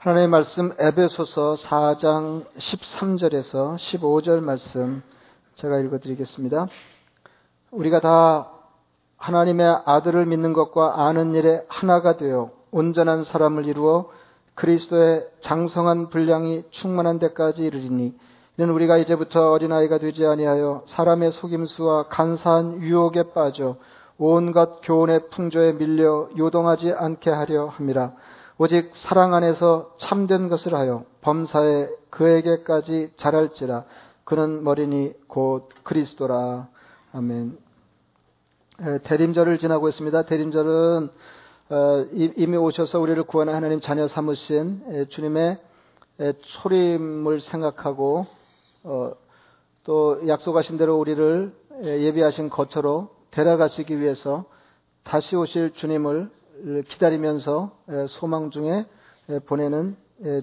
하나님의 말씀 에베소서 4장 13절에서 15절 말씀 제가 읽어드리겠습니다. 우리가 다 하나님의 아들을 믿는 것과 아는 일에 하나가 되어 온전한 사람을 이루어 그리스도의 장성한 분량이 충만한 데까지 이르리니 이는 우리가 이제부터 어린아이가 되지 아니하여 사람의 속임수와 간사한 유혹에 빠져 온갖 교훈의 풍조에 밀려 요동하지 않게 하려 함이라. 오직 사랑 안에서 참된 것을 하여 범사에 그에게까지 자랄지라 그는 머리니 곧 그리스도라 아멘. 대림절을 지나고 있습니다. 대림절은 어, 이미 오셔서 우리를 구원한 하나님 자녀 삼으신 주님의 소림을 생각하고 어, 또 약속하신 대로 우리를 예비하신 거처로 데려가시기 위해서 다시 오실 주님을 기다리면서 소망 중에 보내는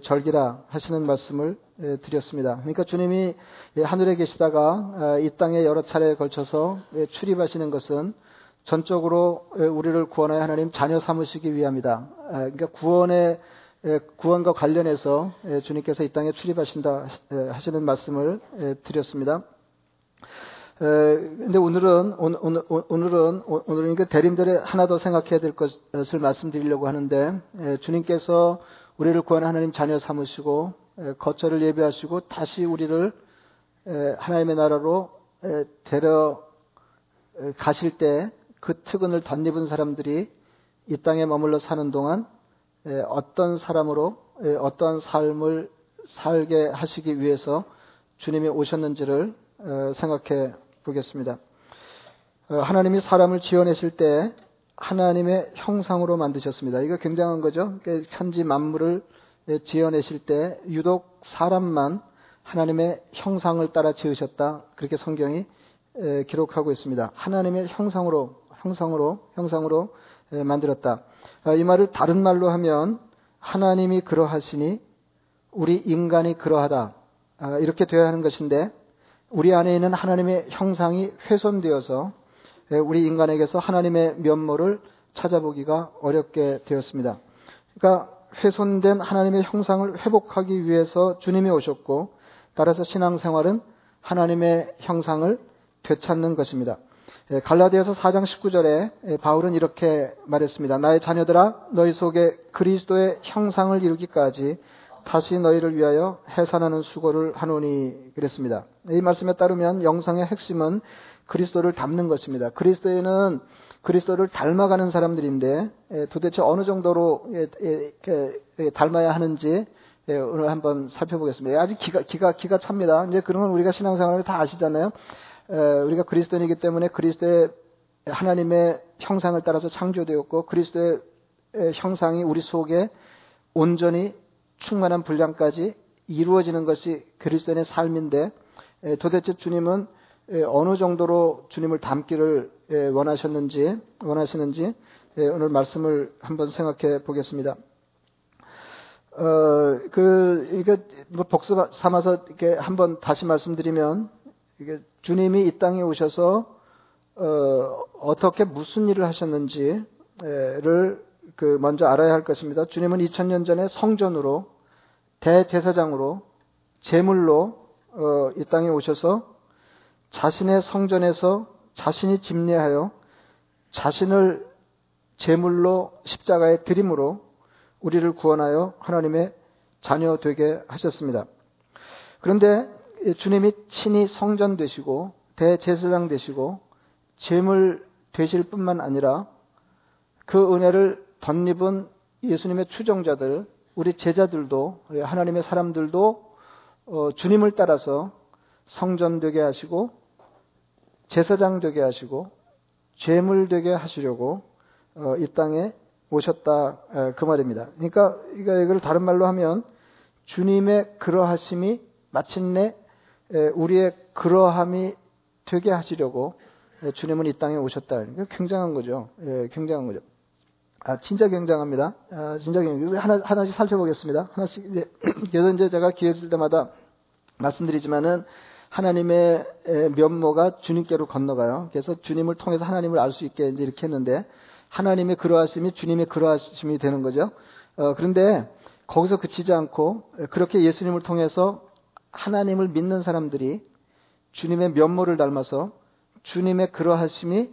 절기라 하시는 말씀을 드렸습니다. 그러니까 주님이 하늘에 계시다가 아, 이 땅에 여러 차례에 걸쳐서 출입하시는 것은 전적으로 우리를 구원하여 하나님 자녀 삼으시기 위함이다. 아, 그러니까 구원의 구원과 관련해서 주님께서 이 땅에 출입하신다 하시는 말씀을 드렸습니다. 근데 오늘은 오늘, 오늘은 오늘은 그 대림절에 하나 더 생각해야 될 것을 말씀드리려고 하는데 주님께서 우리를 구하는 하나님 자녀 삼으시고 거처를 예배하시고 다시 우리를 하나님의 나라로 데려 가실 때 그 특은을 덧입은 사람들이 이 땅에 머물러 사는 동안 어떤 사람으로 어떠한 삶을 살게 하시기 위해서 주님이 오셨는지를 생각해 보겠습니다. 어, 하나님이 사람을 지어내실 때 하나님의 형상으로 만드셨습니다. 이거 굉장한 거죠. 천지 만물을 지어내실 때 유독 사람만 하나님의 형상을 따라 지으셨다. 그렇게 성경이 기록하고 있습니다. 하나님의 형상으로, 형상으로, 형상으로 만들었다. 아, 이 말을 다른 말로 하면 하나님이 그러하시니 우리 인간이 그러하다. 아, 이렇게 되어야 하는 것인데 우리 안에 있는 하나님의 형상이 훼손되어서 우리 인간에게서 하나님의 면모를 찾아보기가 어렵게 되었습니다. 그러니까 훼손된 하나님의 형상을 회복하기 위해서 주님이 오셨고 따라서 신앙생활은 하나님의 형상을 되찾는 것입니다. 갈라디아서 4장 19절에 바울은 이렇게 말했습니다. 나의 자녀들아 너희 속에 그리스도의 형상을 이루기까지 다시 너희를 위하여 해산하는 수고를 하노니 그랬습니다. 이 말씀에 따르면 영상의 핵심은 그리스도를 닮는 것입니다. 그리스도에는 그리스도를 닮아가는 사람들인데 도대체 어느 정도로 닮아야 하는지 오늘 한번 살펴보겠습니다. 아직 기가 기가 기가 찹니다. 이제 건 우리가 신앙생활을 다 아시잖아요. 우리가 그리스도인이기 때문에 그리스도의 하나님의 형상을 따라서 창조되었고 그리스도의 형상이 우리 속에 온전히 충만한 분량까지 이루어지는 것이 그리스도인의 삶인데 도대체 주님은 어느 정도로 주님을 닮기를 원하셨는지 원하시는지 오늘 말씀을 한번 생각해 보겠습니다. 어, 그, 이게, 뭐, 복수 삼아서, 이렇게 한번 다시 말씀드리면, 이게 주님이 이 땅에 오셔서, 어, 어떻게 무슨 일을 하셨는지를 그 먼저 알아야 할 것입니다. 주님은 2000년 전에 성전으로 대제사장으로 제물로 어, 이 땅에 오셔서 자신의 성전에서 자신이 집례하여 자신을 제물로 십자가에 드림으로 우리를 구원하여 하나님의 자녀 되게 하셨습니다. 그런데 주님이 친히 성전 되시고 대제사장 되시고 제물 되실 뿐만 아니라 그 은혜를 덧입은 예수님의 추종자들, 우리 제자들도, 하나님의 사람들도 어, 주님을 따라서 성전 되게 하시고, 제사장 되게 하시고, 죄물 되게 하시려고 어, 이 땅에 오셨다 그 말입니다. 그러니까 이걸 다른 말로 하면 주님의 그러하심이 마침내 우리의 그러함이 되게 하시려고 주님은 이 땅에 오셨다. 굉장한 거죠. 굉장한 거죠. 아, 진짜 굉장합니다. 아, 진짜 굉장합니다. 하나, 하나씩 살펴보겠습니다. 하나씩, 이제, 그래서 이제 제가 기회 있을 때마다 말씀드리지만은 하나님의 면모가 주님께로 건너가요. 그래서 주님을 통해서 하나님을 알 수 있게 이제 이렇게 했는데 하나님의 그러하심이 주님의 그러하심이 되는 거죠. 어, 그런데 거기서 그치지 않고 그렇게 예수님을 통해서 하나님을 믿는 사람들이 주님의 면모를 닮아서 주님의 그러하심이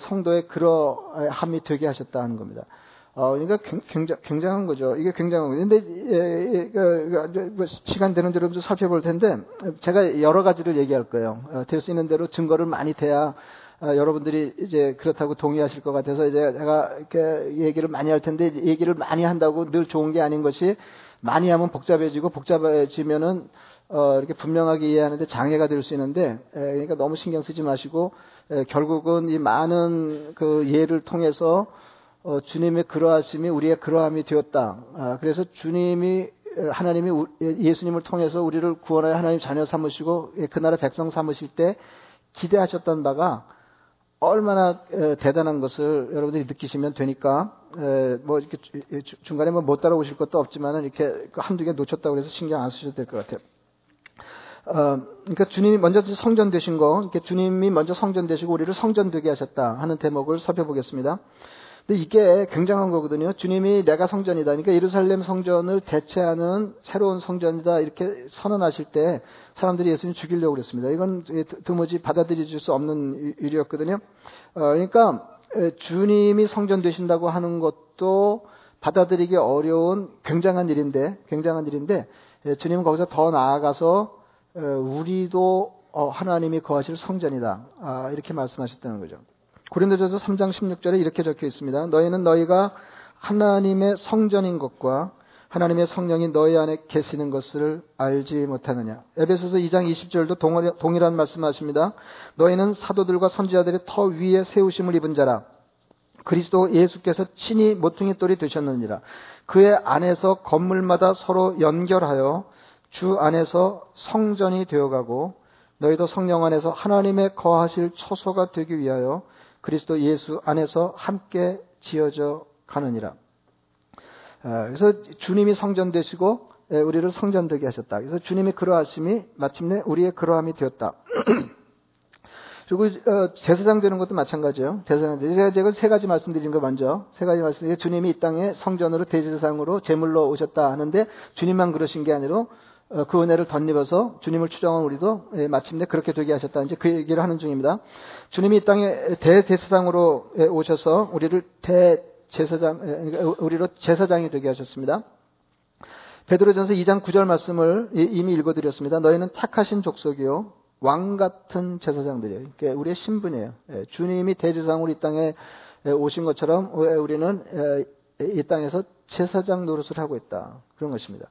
성도의 그러함이 되게 하셨다 하는 겁니다. 어, 그러니까 굉장, 굉장한 거죠. 이게 굉장한 거죠. 근데, 예, 예, 그, 그, 시간 되는 대로 좀 살펴볼 텐데, 제가 여러 가지를 얘기할 거예요. 어, 될수 있는 대로 증거를 많이 대야 어, 여러분들이 이제 그렇다고 동의하실 것 같아서 이제 제가 이렇게 얘기를 많이 할 텐데, 얘기를 많이 한다고 늘 좋은 게 아닌 것이 많이 하면 복잡해지고 복잡해지면은 어, 이렇게 분명하게 이해하는데 장애가 될 수 있는데, 에, 그러니까 너무 신경 쓰지 마시고, 에, 결국은 이 많은 그 예를 통해서 어, 주님의 그러하심이 우리의 그러함이 되었다. 아, 그래서 주님이 하나님이 예수님을 통해서 우리를 구원하여 하나님 자녀 삼으시고 예, 그 나라 백성 삼으실 때 기대하셨던 바가 얼마나 대단한 것을 여러분들이 느끼시면 되니까 뭐 이렇게 중간에 뭐 못 따라오실 것도 없지만은 이렇게 그 한두 개 놓쳤다고 해서 신경 안 쓰셔도 될 것 같아요. 어, 그러니까 주님이 먼저 성전 되신 거, 이렇게 주님이 먼저 성전 되시고 우리를 성전 되게 하셨다 하는 대목을 살펴보겠습니다. 근데 이게 굉장한 거거든요. 주님이 내가 성전이다. 그러니까 예루살렘 성전을 대체하는 새로운 성전이다. 이렇게 선언하실 때 사람들이 예수님 죽이려고 그랬습니다. 이건 드무지 받아들일 수 없는 일이었거든요. 어, 그러니까 주님이 성전 되신다고 하는 것도 받아들이기 어려운 굉장한 일인데, 굉장한 일인데, 주님은 거기서 더 나아가서 우리도 어, 하나님이 거하실 성전이다. 아, 이렇게 말씀하셨다는 거죠. 고린도전서 3장 16절에 이렇게 적혀 있습니다. 너희는 너희가 하나님의 성전인 것과 하나님의 성령이 너희 안에 계시는 것을 알지 못하느냐. 에베소서 2장 20절도 동일한 말씀하십니다. 너희는 사도들과 선지자들의 터 위에 세우심을 입은 자라. 그리스도 예수께서 친히 모퉁이 돌이 되셨느니라. 그의 안에서 건물마다 서로 연결하여 주 안에서 성전이 되어가고 너희도 성령 안에서 하나님의 거하실 처소가 되기 위하여 그리스도 예수 안에서 함께 지어져 가느니라. 아, 그래서 주님이 성전 되시고 예, 우리를 성전 되게 하셨다. 그래서 주님의 그러하심이 마침내 우리의 그러함이 되었다. 그리고 어, 제사장 되는 것도 마찬가지예요. 제사장 제가 제가 세 가지 말씀드린 거 먼저 세 가지 말씀드린 주님이 이 땅에 성전으로 대제사장으로 제물로 오셨다 하는데 주님만 그러신 게 아니라 어, 그 은혜를 덧입어서 주님을 추정한 우리도 예, 마침내 그렇게 되게 하셨다. 이제 그 얘기를 하는 중입니다. 주님이 이 땅에 대제사장으로 예, 오셔서 우리를 대제사장, 예, 그러니까 우리로 제사장이 되게 하셨습니다. 베드로전서 2장 9절 말씀을 이미 읽어드렸습니다. 너희는 착하신 족속이요 왕 같은 제사장들이에요. 그러니까 우리의 신분이에요. 주님이 대제사장으로 이 땅에 오신 것처럼 우리는 이 땅에서 제사장 노릇을 하고 있다. 그런 것입니다.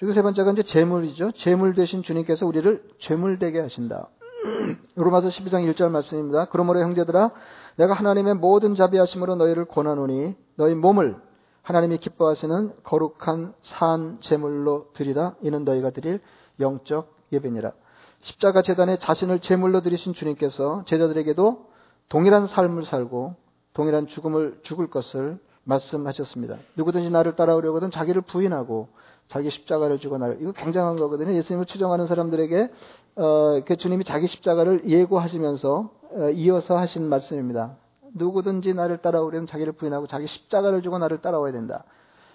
그리고 세 번째가 이제 재물이죠. 재물 대신 주님께서 우리를 재물되게 하신다. 로마서 12장 1절 말씀입니다. 그러므로 형제들아 내가 하나님의 모든 자비하심으로 너희를 권하노니 너희 몸을 하나님이 기뻐하시는 거룩한 산 제물로 드리라 이는 너희가 드릴 영적 예배니라. 십자가 재단에 자신을 제물로 드리신 주님께서 제자들에게도 동일한 삶을 살고 동일한 죽음을 죽을 것을 말씀하셨습니다. 누구든지 나를 따라오려거든 자기를 부인하고 자기 십자가를 주고 나를 이거 굉장한 거거든요. 예수님을 추정하는 사람들에게 어, 그 주님이 자기 십자가를 예고하시면서 어, 이어서 하신 말씀입니다. 누구든지 나를 따라오려면 자기를 부인하고 자기 십자가를 주고 나를 따라와야 된다.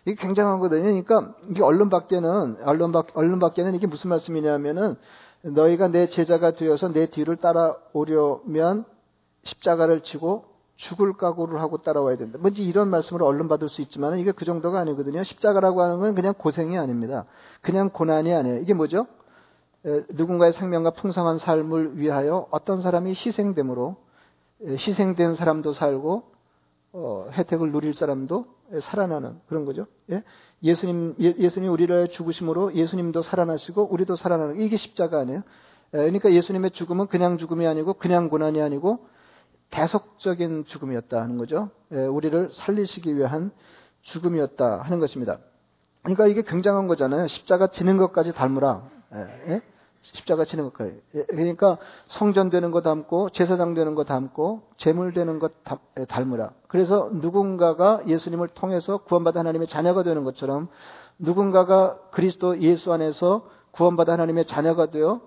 이게 굉장한 거거든요. 그러니까 이게 언론 밖에는 언론 밖 언론 밖에는 이게 무슨 말씀이냐면은 너희가 내 제자가 되어서 내 뒤를 따라오려면 십자가를 지고 죽을 각오를 하고 따라와야 된다. 뭔지 이런 말씀을 얼른 받을 수 있지만 이게 그 정도가 아니거든요. 십자가라고 하는 건 그냥 고생이 아닙니다. 그냥 고난이 아니에요. 이게 뭐죠? 에, 누군가의 생명과 풍성한 삶을 위하여 어떤 사람이 희생됨으로 에, 희생된 사람도 살고 어, 혜택을 누릴 사람도 에, 살아나는 그런 거죠. 예? 예수님 예, 수님 우리를 죽으심으로 예수님도 살아나시고 우리도 살아나는 이게 십자가 아니에요. 그러니까 예수님의 죽음은 그냥 죽음이 아니고 그냥 고난이 아니고 대속적인 죽음이었다 하는 거죠. 예, 우리를 살리시기 위한 죽음이었다 하는 것입니다. 그러니까 이게 굉장한 거잖아요. 십자가 지는 것까지 닮으라. 예, 예? 십자가 지는 것까지. 그러니까 성전 되는 거 닮고 제사장 되는 거 닮고 제물 되는 것 닮으라. 그래서 누군가가 예수님을 통해서 구원받아 하나님의 자녀가 되는 것처럼 누군가가 그리스도 예수 안에서 구원받아 하나님의 자녀가 되어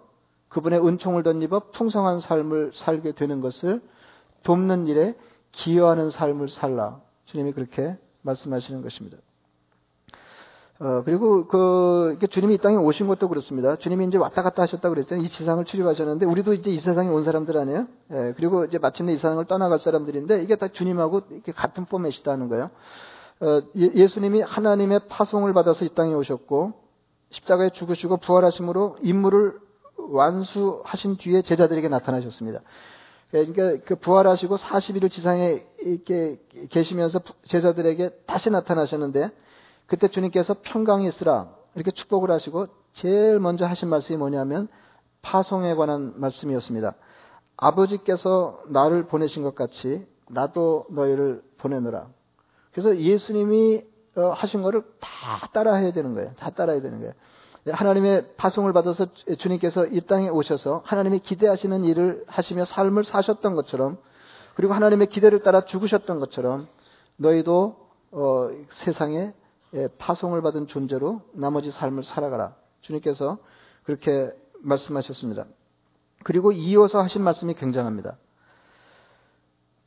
그분의 은총을 덧입어 풍성한 삶을 살게 되는 것을 돕는 일에 기여하는 삶을 살라. 주님이 그렇게 말씀하시는 것입니다. 어, 그리고 그, 주님이 이 땅에 오신 것도 그렇습니다. 주님이 이제 왔다 갔다 하셨다고 그랬잖아요. 이 지상을 출입하셨는데, 우리도 이제 이 세상에 온 사람들 아니에요? 예, 그리고 이제 마침내 이 세상을 떠나갈 사람들인데, 이게 다 주님하고 이렇게 같은 포맷이다는 거예요. 어, 예, 수님이 하나님의 파송을 받아서 이 땅에 오셨고, 십자가에 죽으시고 부활하심으로 임무를 완수하신 뒤에 제자들에게 나타나셨습니다. 그러니까 그 부활하시고 40일을 지상에 이렇게 계시면서 제자들에게 다시 나타나셨는데, 그때 주님께서 평강이 있으라 이렇게 축복을 하시고 제일 먼저 하신 말씀이 뭐냐면 파송에 관한 말씀이었습니다. 아버지께서 나를 보내신 것 같이 나도 너희를 보내노라. 그래서 예수님이 어, 하신 거를 다 따라해야 되는 거예요. 다 따라야 되는 거예요. 하나님의 파송을 받아서 주님께서 이 땅에 오셔서 하나님이 기대하시는 일을 하시며 삶을 사셨던 것처럼 그리고 하나님의 기대를 따라 죽으셨던 것처럼 너희도 어, 세상에 예, 파송을 받은 존재로 나머지 삶을 살아가라. 주님께서 그렇게 말씀하셨습니다. 그리고 이어서 하신 말씀이 굉장합니다.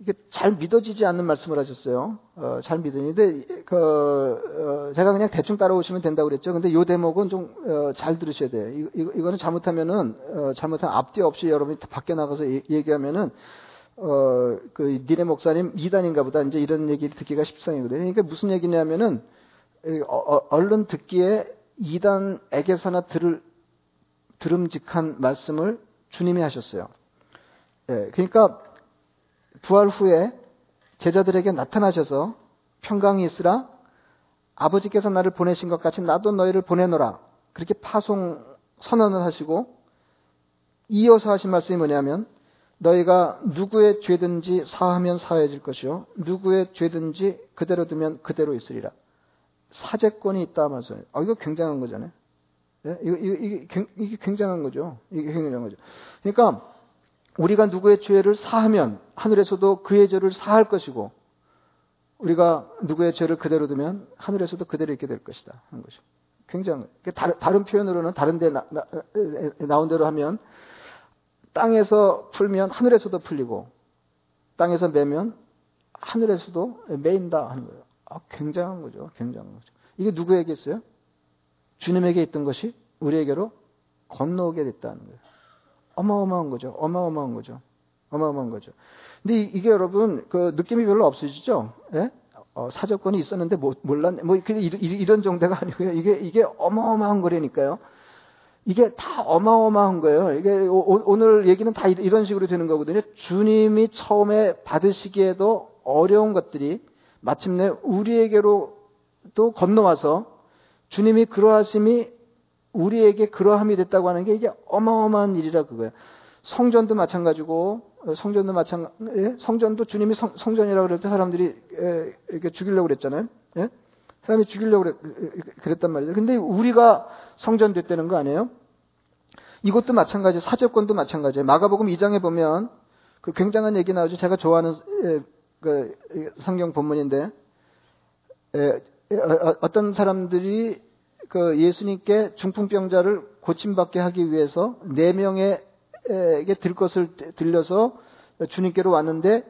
이게 잘 믿어지지 않는 말씀을 하셨어요. 어, 잘 믿으는데 그, 어, 제가 그냥 대충 따라오시면 된다고 그랬죠. 근데 이 대목은 좀잘 어, 들으셔야 돼요. 이, 이, 이거는 잘못하면은 어, 잘못한 앞뒤 없이 여러분이 밖에 나가서 얘기하면은 어, 그 니네 목사님 이단인가 보다 이제 이런 얘기를 듣기가 십상이거든요. 그러니까 무슨 얘기냐면은 어, 어, 얼른 듣기에 이단에게서나 들을 들음직한 말씀을 주님이 하셨어요. 예, 그러니까 부활 후에 제자들에게 나타나셔서 평강이 있으라 아버지께서 나를 보내신 것 같이 나도 너희를 보내노라 그렇게 파송 선언을 하시고 이어서 하신 말씀이 뭐냐면 너희가 누구의 죄든지 사하면 사해질 것이요 누구의 죄든지 그대로 두면 그대로 있으리라 사제권이 있다면서요. 아, 이거 굉장한 거잖아요. 예? 이거, 이거, 이게, 이게 굉장한 거죠. 이게 굉장한 거죠. 그러니까, 우리가 누구의 죄를 사하면 하늘에서도 그의 죄를 사할 것이고, 우리가 누구의 죄를 그대로 두면 하늘에서도 그대로 있게 될 것이다. 하는 거죠. 굉장히. 다른, 다른 표현으로는 다른 데 나, 나, 나온 대로 하면, 땅에서 풀면 하늘에서도 풀리고, 땅에서 매면 하늘에서도 매인다 하는 거예요. 아, 굉장한 거죠. 굉장한 거죠. 이게 누구에게 있어요? 주님에게 있던 것이 우리에게로 건너오게 됐다는 거예요. 어마어마한 거죠. 어마어마한 거죠. 어마어마한 거죠. 근데 이게 여러분 그 느낌이 별로 없으시죠? 예? 어, 사적권이 있었는데 뭐, 몰랐네. 뭐 이런 정도가 아니고요. 이게 이게 어마어마한 거라니까요. 이게 다 어마어마한 거예요. 이게 오, 늘 얘기는 다 이런 식으로 되는 거거든요. 주님이 처음에 받으시기에도 어려운 것들이 마침내 우리에게로 또 건너와서 주님이 그러하심이 우리에게 그러함이 됐다고 하는 게 이게 어마어마한 일이라 그거예요. 성전도 마찬가지고 어, 성전도 마찬 예? 성전도 주님이 성, 전이라고 그럴 때 사람들이 예, 이렇게 죽이려고 그랬잖아요. 예? 사람이 죽이려고 그랬, 그랬단 말이죠. 근데 우리가 성전 됐다는 거 아니에요? 이것도 마찬가지, 사제권도 마찬가지예요. 마가복음 2장에 보면 그 굉장한 얘기 나오죠. 제가 좋아하는 예, 그 성경 본문인데 에, 어, 어떤 사람들이 그 예수님께 중풍병자를 고침받게 하기 위해서 네 명에게 들 것을 들려서 주님께로 왔는데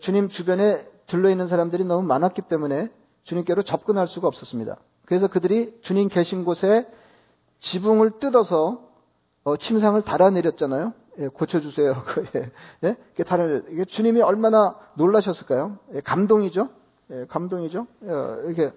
주님 주변에 들러 있는 사람들이 너무 많았기 때문에 주님께로 접근할 수가 없었습니다. 그래서 그들이 주님 계신 곳에 지붕을 뜯어서 어, 침상을 달아내렸잖아요. 예, 고쳐주세요. 예, 예? 다른, 이게 주님이 얼마나 놀라셨을까요? 예, 감동이죠? 예, 감동이죠? 어, 이렇게,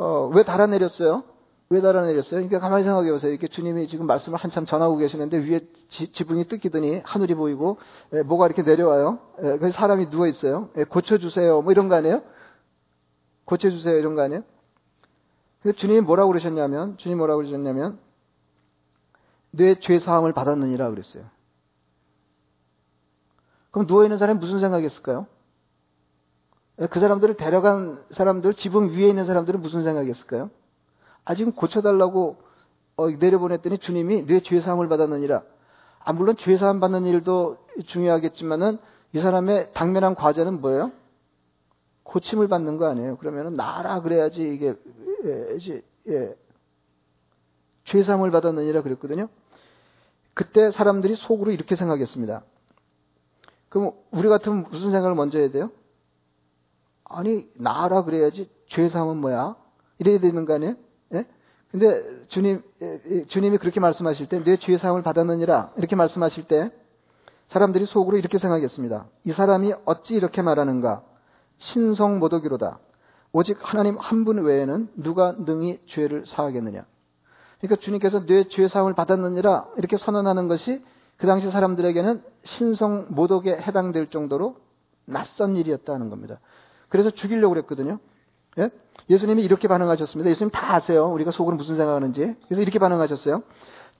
어, 왜 달아내렸어요? 왜 달아내렸어요? 그러니까 가만히 생각해 보세요. 이렇게 주님이 지금 말씀을 한참 전하고 계시는데 위에 지, 붕이 뜯기더니 하늘이 보이고, 예, 뭐가 이렇게 내려와요. 예, 그래서 사람이 누워 있어요. 예, 고쳐주세요. 뭐 이런 거 아니에요? 고쳐주세요. 이런 거 아니에요? 그래서 주님이 뭐라고 그러셨냐면, 주님이 뭐라고 그러셨냐면, 내 죄 사함을 받았느니라 그랬어요. 그럼 누워 있는 사람이 무슨 생각했을까요? 그 사람들을 데려간 사람들, 지붕 위에 있는 사람들은 무슨 생각했을까요? 아, 지금 고쳐달라고 어, 내려보냈더니 주님이 내 죄사함을 받았느니라. 아, 물론 죄사함 받는 일도 중요하겠지만은 이 사람의 당면한 과제는 뭐예요? 고침을 받는 거 아니에요. 그러면은 나라 그래야지 이게 예, 예, 죄사함을 받았느니라 그랬거든요. 그때 사람들이 속으로 이렇게 생각했습니다. 그럼 우리 같으면 무슨 생각을 먼저 해야 돼요? 아니 나라 그래야지 죄사함은 뭐야? 이래야 되는 거 아니에요? 예? 근데 주님, 주님이 그렇게 말씀하실 때, 내 죄 사함을 받았느니라, 이렇게 말씀하실 때, 사람들이 속으로 이렇게 생각했습니다. 이 사람이 어찌 이렇게 말하는가? 신성 모독이로다. 오직 하나님 한 분 외에는 누가 능히 죄를 사하겠느냐? 그러니까 주님께서 내 죄 사함을 받았느니라 이렇게 선언하는 것이 그 당시 사람들에게는 신성 모독에 해당될 정도로 낯선 일이었다는 겁니다. 그래서 죽이려고 그랬거든요. 예? 예수님이 이렇게 반응하셨습니다. 예수님 다 아세요. 우리가 속으로 무슨 생각하는지. 그래서 이렇게 반응하셨어요.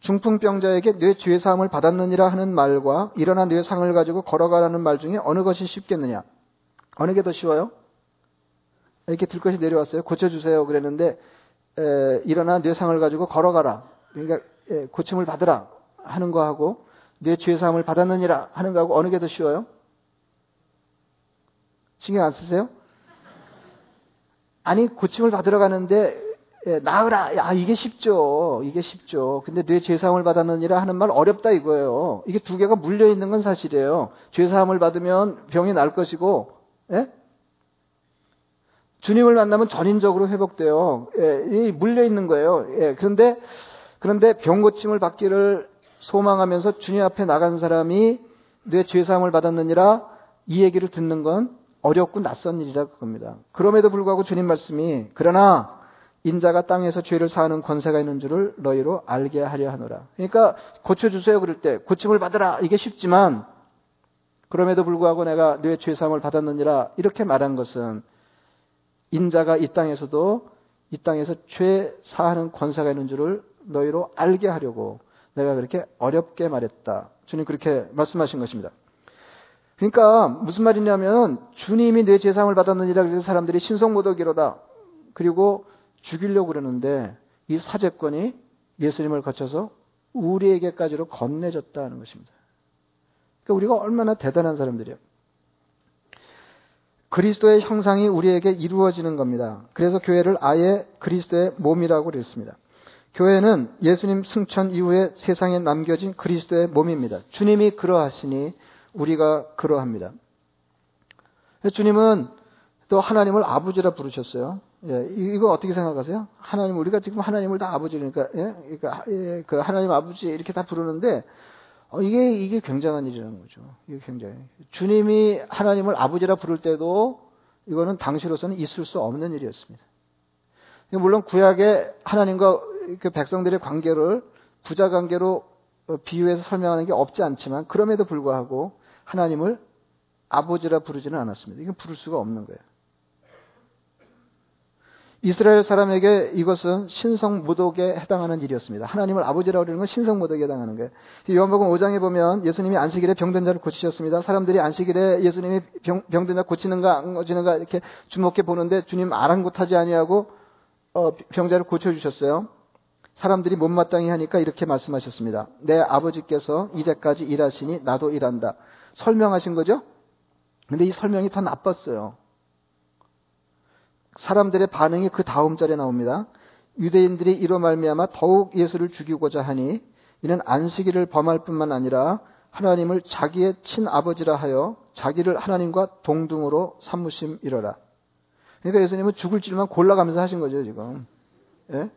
중풍병자에게 뇌 죄 사함을 받았느니라 하는 말과 일어나 뇌 상을 가지고 걸어가라는 말 중에 어느 것이 쉽겠느냐? 어느 게 더 쉬워요? 이렇게 들 것이 내려왔어요. 고쳐주세요. 그랬는데 에, 일어나 뇌 상을 가지고 걸어가라. 그러니까 에, 고침을 받으라 하는 거하고 뇌 죄 사함을 받았느니라 하는 거하고 어느 게 더 쉬워요? 신경 안 쓰세요? 아니 고침을 받으러 가는데 예, 나으라. 야, 이게 쉽죠. 이게 쉽죠. 근데 뇌 죄사함을 받았느니라 하는 말 어렵다 이거예요. 이게 두 개가 물려 있는 건 사실이에요. 죄사함을 받으면 병이 날 것이고, 예? 주님을 만나면 전인적으로 회복돼요. 예, 물려 있는 거예요. 예, 그런데 그런데 병 고침을 받기를 소망하면서 주님 앞에 나간 사람이 뇌 죄사함을 받았느니라 이 얘기를 듣는 건 어렵고 낯선 일이라 그겁니다. 그럼에도 불구하고 주님 말씀이 그러나 인자가 땅에서 죄를 사하는 권세가 있는 줄을 너희로 알게 하려 하노라. 그러니까 고쳐주세요 그럴 때 고침을 받으라 이게 쉽지만 그럼에도 불구하고 내가 뇌 죄사함을 받았느니라 이렇게 말한 것은 인자가 이 땅에서도 이 땅에서 죄 사하는 권세가 있는 줄을 너희로 알게 하려고 내가 그렇게 어렵게 말했다. 주님 그렇게 말씀하신 것입니다. 그러니까 무슨 말이냐면 주님이 내 죄상을 받았느니라 그래서 사람들이 신성모독이로다. 그리고 죽이려고 그러는데 이 사제권이 예수님을 거쳐서 우리에게까지로 건네졌다는 것입니다. 그러니까 우리가 얼마나 대단한 사람들이에요. 그리스도의 형상이 우리에게 이루어지는 겁니다. 그래서 교회를 아예 그리스도의 몸이라고 그랬습니다. 교회는 예수님 승천 이후에 세상에 남겨진 그리스도의 몸입니다. 주님이 그러하시니 우리가 그러합니다. 주님은 또 하나님을 아버지라 부르셨어요. 예, 이거 어떻게 생각하세요? 하나님 우리가 지금 하나님을 다 아버지니까 예? 그러니까 예, 그 하나님 아버지 이렇게 다 부르는데 어, 이게 이게 굉장한 일이라는 거죠. 이게 굉장히 주님이 하나님을 아버지라 부를 때도 이거는 당시로서는 있을 수 없는 일이었습니다. 물론 구약의 하나님과 그 백성들의 관계를 부자 관계로 어, 비유해서 설명하는 게 없지 않지만 그럼에도 불구하고 하나님을 아버지라 부르지는 않았습니다. 이건 부를 수가 없는 거예요. 이스라엘 사람에게 이것은 신성 모독에 해당하는 일이었습니다. 하나님을 아버지라고 그러는 건 신성 모독에 해당하는 거예요. 요한복음 5장에 보면 예수님이 안식일에 병든 자를 고치셨습니다. 사람들이 안식일에 예수님이 병, 병든 자 고치는가 안 고치는가 이렇게 주목해 보는데 주님 아랑곳하지 아니하고 어, 병자를 고쳐 주셨어요. 사람들이 못마땅히 하니까 이렇게 말씀하셨습니다. 내 아버지께서 이제까지 일하시니 나도 일한다. 설명하신 거죠? 근데 이 설명이 더 나빴어요. 사람들의 반응이 그 다음 절에 나옵니다. 유대인들이 이로 말미암아 더욱 예수를 죽이고자 하니 이는 안식일을 범할 뿐만 아니라 하나님을 자기의 친아버지라 하여 자기를 하나님과 동등으로 삼무심이러라. 그러니까 예수님은 죽을 줄만 골라가면서 하신 거죠, 지금. 예?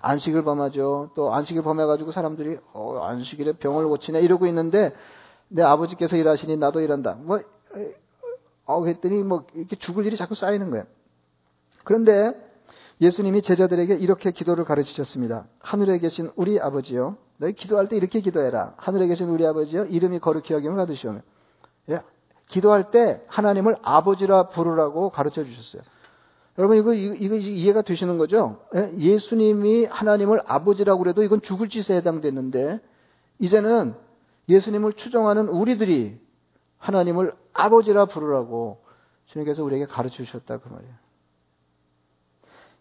안식을 범하죠. 또 안식을 범해가지고 사람들이, 어, 안식일에 병을 고치네 이러고 있는데 내 아버지께서 일하시니 나도 일한다. 뭐, 어, 그랬더니 뭐 이렇게 죽을 일이 자꾸 쌓이는 거예요. 그런데 예수님이 제자들에게 이렇게 기도를 가르치셨습니다. 하늘에 계신 우리 아버지요. 너희 기도할 때 이렇게 기도해라. 하늘에 계신 우리 아버지요. 이름이 거룩히 여김을 받으시오며. 예? 기도할 때 하나님을 아버지라 부르라고 가르쳐 주셨어요. 여러분 이거, 이거, 이해가 되시는 거죠? 예? 수님이 하나님을 아버지라고 그래도 이건 죽을 짓에 해당되는데 이제는 예수님을 추종하는 우리들이 하나님을 아버지라 부르라고 주님께서 우리에게 가르쳐 주셨다 그 말이에요.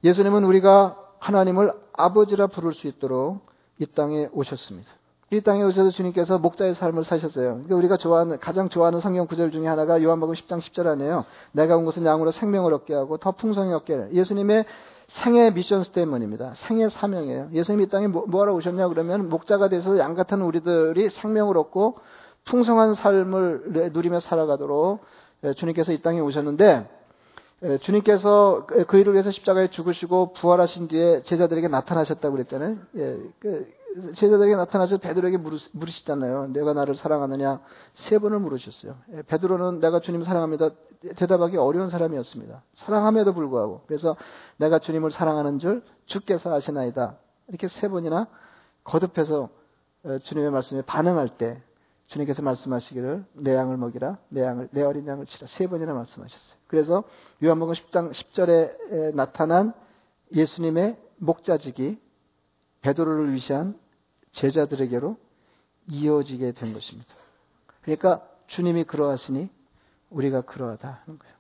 예수님은 우리가 하나님을 아버지라 부를 수 있도록 이 땅에 오셨습니다. 이 땅에 오셔서 주님께서 목자의 삶을 사셨어요. 그러니까 우리가 좋아하는 가장 좋아하는 성경 구절 중에 하나가 요한복음 10장 10절 안에요. 내가 온 것은 양으로 생명을 얻게 하고 더 풍성히 얻게 해. 예수님의 생애 미션 스테이먼입니다. 생애 사명이에요. 예수님이 이 땅에 뭐, 뭐하러 오셨냐 그러면 목자가 돼서 양 같은 우리들이 생명을 얻고 풍성한 삶을 누리며 살아가도록 주님께서 이 땅에 오셨는데 주님께서 그, 그 일을 위해서 십자가에 죽으시고 부활하신 뒤에 제자들에게 나타나셨다고 그랬잖아요. 예, 그 제자들에게 나타나서 베드로에게 물으시잖아요. 내가 나를 사랑하느냐 세 번을 물으셨어요. 예, 베드로는 내가 주님 사랑합니다. 대답하기 어려운 사람이었습니다. 사랑함에도 불구하고 그래서 내가 주님을 사랑하는 줄 주께서 아시나이다. 이렇게 세 번이나 거듭해서 어, 주님의 말씀에 반응할 때 주님께서 말씀하시기를 내 양을 먹이라 내 양을 내 어린 양을 치라 세 번이나 말씀하셨어요. 그래서 요한복음 10장 10절에 나타난 예수님의 목자직이 베드로를 위시한 제자들에게로 이어지게 된 것입니다. 그러니까 주님이 그러하시니 우리가 그러하다 하는 거예요.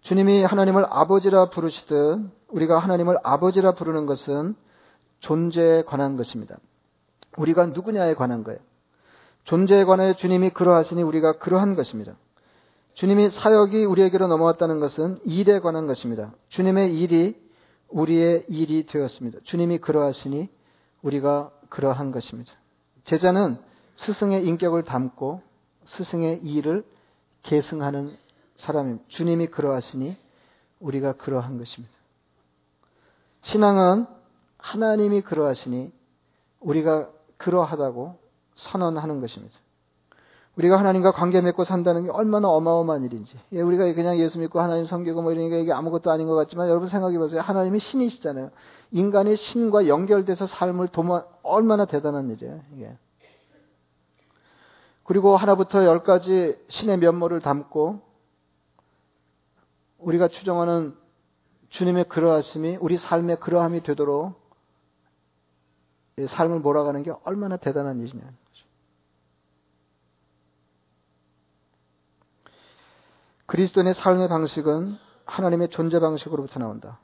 주님이 하나님을 아버지라 부르시듯 우리가 하나님을 아버지라 부르는 것은 존재에 관한 것입니다. 우리가 누구냐에 관한 거예요. 존재에 관하여 주님이 그러하시니 우리가 그러한 것입니다. 주님이 사역이 우리에게로 넘어왔다는 것은 일에 관한 것입니다. 주님의 일이 우리의 일이 되었습니다. 주님이 그러하시니 우리가 그러한 것입니다. 제자는 스승의 인격을 담고 스승의 일을 계승하는 사람입니다. 주님이 그러하시니 우리가 그러한 것입니다. 신앙은 하나님이 그러하시니 우리가 그러하다고 선언하는 것입니다. 우리가 하나님과 관계 맺고 산다는 게 얼마나 어마어마한 일인지. 예, 우리가 그냥 예수 믿고 하나님 섬기고 뭐 이러니까 이게 아무것도 아닌 것 같지만 여러분 생각해 보세요. 하나님이 신이시잖아요. 인간이 신과 연결돼서 삶을 도마, 얼마나 대단한 일이에요, 이게. 그리고 하나부터 열까지 신의 면모를 담고 우리가 추정하는 주님의 그러하심이 우리 삶의 그러함이 되도록 삶을 몰아가는 게 얼마나 대단한 일이냐. 그리스도인의 삶의 방식은 하나님의 존재 방식으로부터 나온다.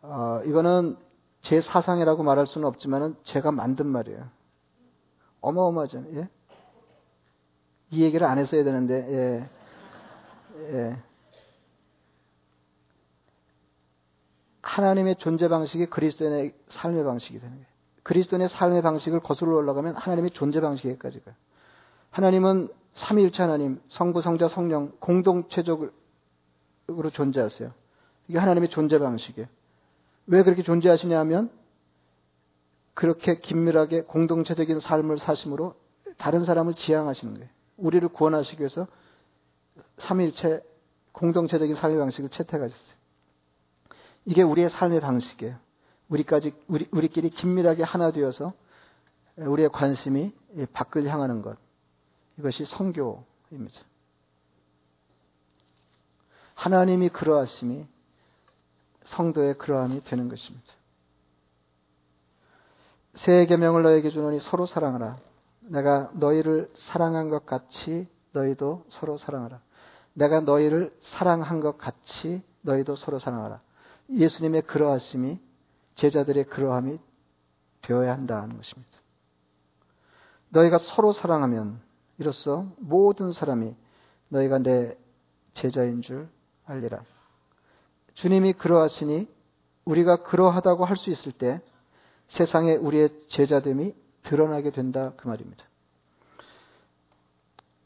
어, 이거는 제 사상이라고 말할 수는 없지만 제가 만든 말이에요. 어마어마하죠. 예? 이 얘기를 안 했어야 되는데, 예. 예. 하나님의 존재 방식이 그리스도인의 삶의 방식이 되는 거예요. 그리스도인의 삶의 방식을 거슬러 올라가면 하나님의 존재 방식에까지 가요. 하나님은 삼위일체 하나님, 성부, 성자, 성령 공동체적으로 존재하세요. 이게 하나님의 존재 방식이에요. 왜 그렇게 존재하시냐 하면 그렇게 긴밀하게 공동체적인 삶을 사심으로 다른 사람을 지향하시는 거예요. 우리를 구원하시기 위해서 삼위일체 공동체적인 삶의 방식을 채택하셨어요. 이게 우리의 삶의 방식이에요. 우리까지 우리, 우리끼리 긴밀하게 하나 되어서 우리의 관심이 밖을 향하는 것. 이것이 성교입니다. 하나님이 그러하심이 성도의 그러함이 되는 것입니다. 새 계명을 너에게 주노니 서로 사랑하라. 내가 너희를 사랑한 것 같이 너희도 서로 사랑하라. 내가 너희를 사랑한 것 같이 너희도 서로 사랑하라. 예수님의 그러하심이 제자들의 그러함이 되어야 한다는 것입니다. 너희가 서로 사랑하면 이로써 모든 사람이 너희가 내 제자인 줄 알리라. 주님이 그러하시니 우리가 그러하다고 할 수 있을 때 세상에 우리의 제자됨이 드러나게 된다 그 말입니다.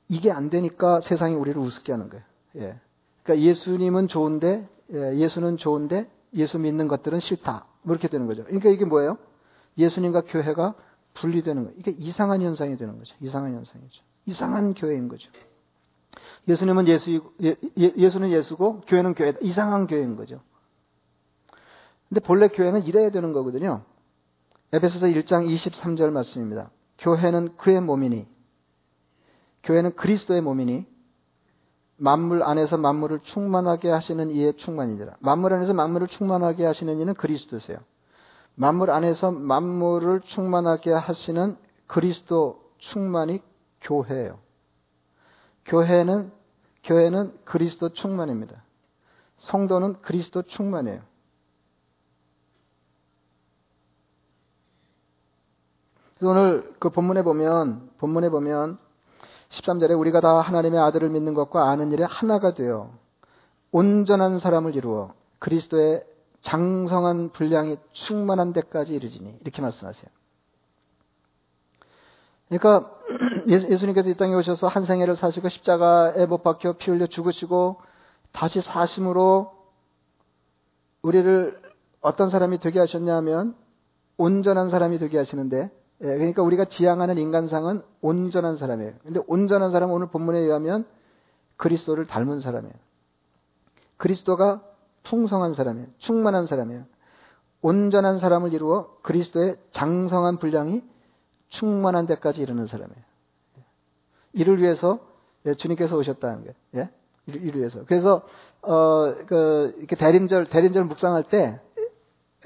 이게 안 되니까 세상이 우리를 우습게 하는 거예요. 예. 그러니까 예수님은 좋은데 예, 예수는 좋은데 예수 믿는 것들은 싫다. 뭐 이렇게 되는 거죠. 그러니까 이게 뭐예요? 예수님과 교회가 분리되는 거예요. 이게 이상한 현상이 되는 거죠. 이상한 현상이죠. 이상한 교회인 거죠. 예수님은 예수, 예, 예, 예수는 예수고 교회는 교회다. 이상한 교회인 거죠. 근데 본래 교회는 이래야 되는 거거든요. 에베소서 1장 23절 말씀입니다. 교회는 그의 몸이니, 교회는 그리스도의 몸이니, 만물 안에서 만물을 충만하게 하시는 이의 충만이니라. 만물 안에서 만물을 충만하게 하시는 이는 그리스도세요. 만물 안에서 만물을 충만하게 하시는 그리스도 충만이 교회예요. 교회는 교회는 그리스도 충만입니다. 성도는 그리스도 충만이에요. 오늘 그 본문에 보면 본문에 보면 13절에 우리가 다 하나님의 아들을 믿는 것과 아는 일에 하나가 되어 온전한 사람을 이루어 그리스도의 장성한 분량이 충만한 데까지 이르지니 이렇게 말씀하세요. 그러니까 예수님께서 이 땅에 오셔서 한 생애를 사시고 십자가에 못 박혀 피 흘려 죽으시고 다시 사심으로 우리를 어떤 사람이 되게 하셨냐면 온전한 사람이 되게 하시는데 예, 그러니까 우리가 지향하는 인간상은 온전한 사람이에요. 근데 온전한 사람은 오늘 본문에 의하면 그리스도를 닮은 사람이에요. 그리스도가 풍성한 사람이에요. 충만한 사람이에요. 온전한 사람을 이루어 그리스도의 장성한 분량이 충만한 데까지 이르는 사람이에요. 이를 위해서 예, 주님께서 오셨다는 거예요. 예? 이를 위해서. 그래서 어, 그, 이렇게 대림절 대림절 묵상할 때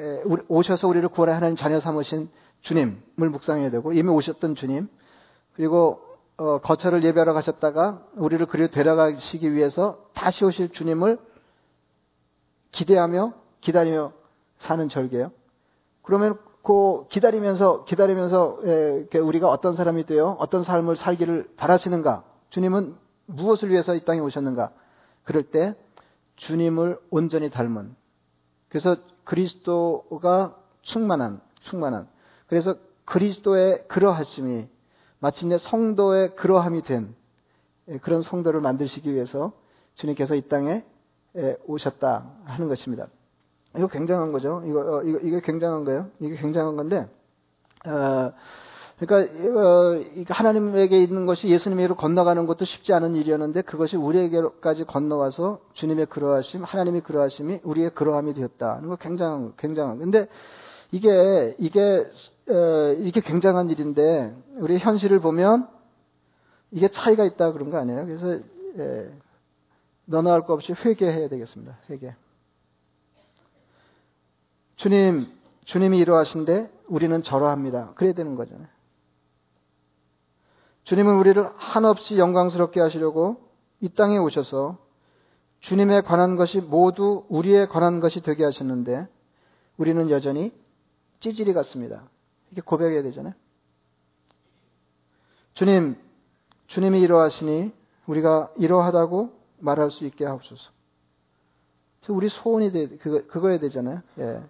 에, 오셔서 우리를 구원해 하나님 자녀 삼으신 주님을 묵상해야 되고 이미 오셨던 주님 그리고 어, 거처를 예배하러 가셨다가 우리를 그리로 데려가시기 위해서 다시 오실 주님을 기대하며 기다리며 사는 절개요. 그러면 그 기다리면서 기다리면서 에, 우리가 어떤 사람이 되어 어떤 삶을 살기를 바라시는가? 주님은 무엇을 위해서 이 땅에 오셨는가? 그럴 때 주님을 온전히 닮은 그래서 그리스도가 충만한 충만한 그래서 그리스도의 그러하심이 마침내 성도의 그러함이 된 그런 성도를 만드시기 위해서 주님께서 이 땅에 오셨다 하는 것입니다. 이거 굉장한 거죠. 이거, 어, 이거, 이게 굉장한 거예요. 이게 굉장한 건데, 어, 그러니까 어, 하나님에게 있는 것이 예수님에게로 건너가는 것도 쉽지 않은 일이었는데 그것이 우리에게까지 건너와서 주님의 그러하심, 하나님의 그러하심이 우리의 그러함이 되었다. 이거 굉장한 굉장한. 근데 이게 이게 어, 이게 굉장한 일인데 우리 현실을 보면 이게 차이가 있다 그런 거 아니에요? 그래서 예, 너나 할 것 없이 회개해야 되겠습니다. 회개. 주님, 주님이 이러하신데 우리는 저러합니다. 그래야 되는 거잖아요. 주님은 우리를 한없이 영광스럽게 하시려고 이 땅에 오셔서 주님에 관한 것이 모두 우리에 관한 것이 되게 하셨는데 우리는 여전히 찌질이 같습니다. 이게 고백해야 되잖아요. 주님, 주님이 이러하시니 우리가 이러하다고 말할 수 있게 하옵소서. 우리 소원이 돼, 그거, 그거야 되잖아요. 예.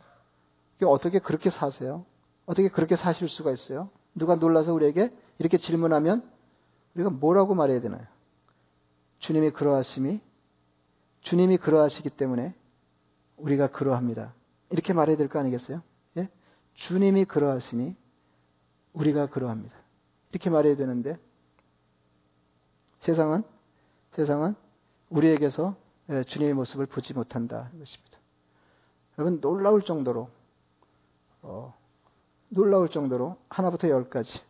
어떻게 그렇게 사세요? 어떻게 그렇게 사실 수가 있어요? 누가 놀라서 우리에게 이렇게 질문하면 우리가 뭐라고 말해야 되나요? 주님이 그러하심이 주님이 그러하시기 때문에 우리가 그러합니다. 이렇게 말해야 될 거 아니겠어요? 예? 주님이 그러하시니 우리가 그러합니다. 이렇게 말해야 되는데 세상은 세상은 우리에게서 예, 주님의 모습을 보지 못한다 것입니다. 여러분 놀라울 정도로 어, 놀라울 정도로 하나부터 열까지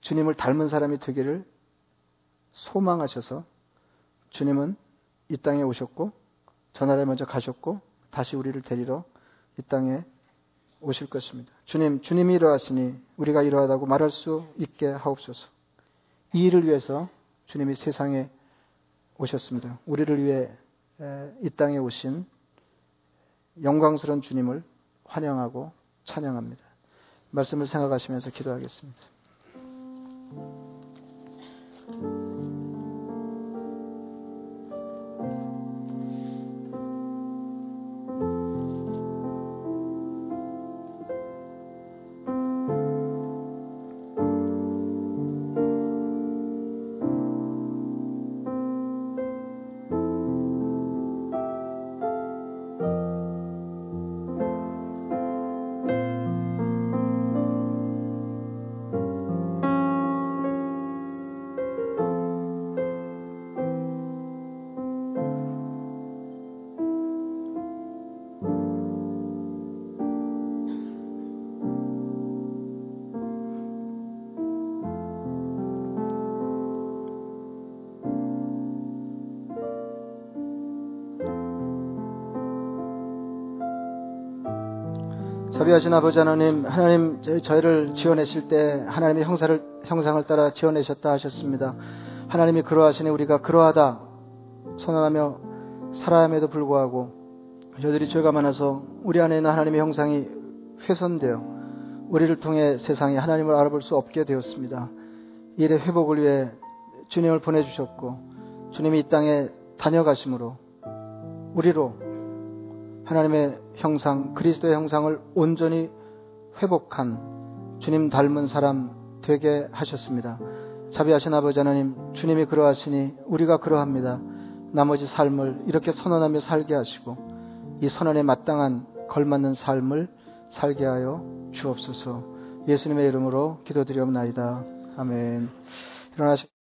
주님을 닮은 사람이 되기를 소망하셔서 주님은 이 땅에 오셨고 전하에 먼저 가셨고 다시 우리를 데리러 이 땅에 오실 것입니다. 주님, 주님이 이러하시니 우리가 이러하다고 말할 수 있게 하옵소서. 이 일을 위해서 주님이 세상에 오셨습니다. 우리를 위해 이 땅에 오신 영광스러운 주님을 환영하고 찬양합니다. 말씀을 생각하시면서 기도하겠습니다. 자비하신 아버지 하나님, 하나님 저희를 지어내실 때 하나님의 형사를, 형상을 따라 지어내셨다 하셨습니다. 하나님이 그러하시니 우리가 그러하다 선언하며 살아야함에도 불구하고 저희들이 죄가 많아서 우리 안에 있는 하나님의 형상이 훼손되어 우리를 통해 세상에 하나님을 알아볼 수 없게 되었습니다. 일의 회복을 위해 주님을 보내주셨고 주님이 이 땅에 다녀가심으로 우리로 하나님의 형상, 그리스도의 형상을 온전히 회복한 주님 닮은 사람 되게 하셨습니다. 자비하신 아버지 하나님, 주님이 그러하시니 우리가 그러합니다. 나머지 삶을 이렇게 선언하며 살게 하시고 이 선언에 마땅한 걸맞는 삶을 살게 하여 주옵소서. 예수님의 이름으로 기도드리옵나이다. 아멘. 일어나시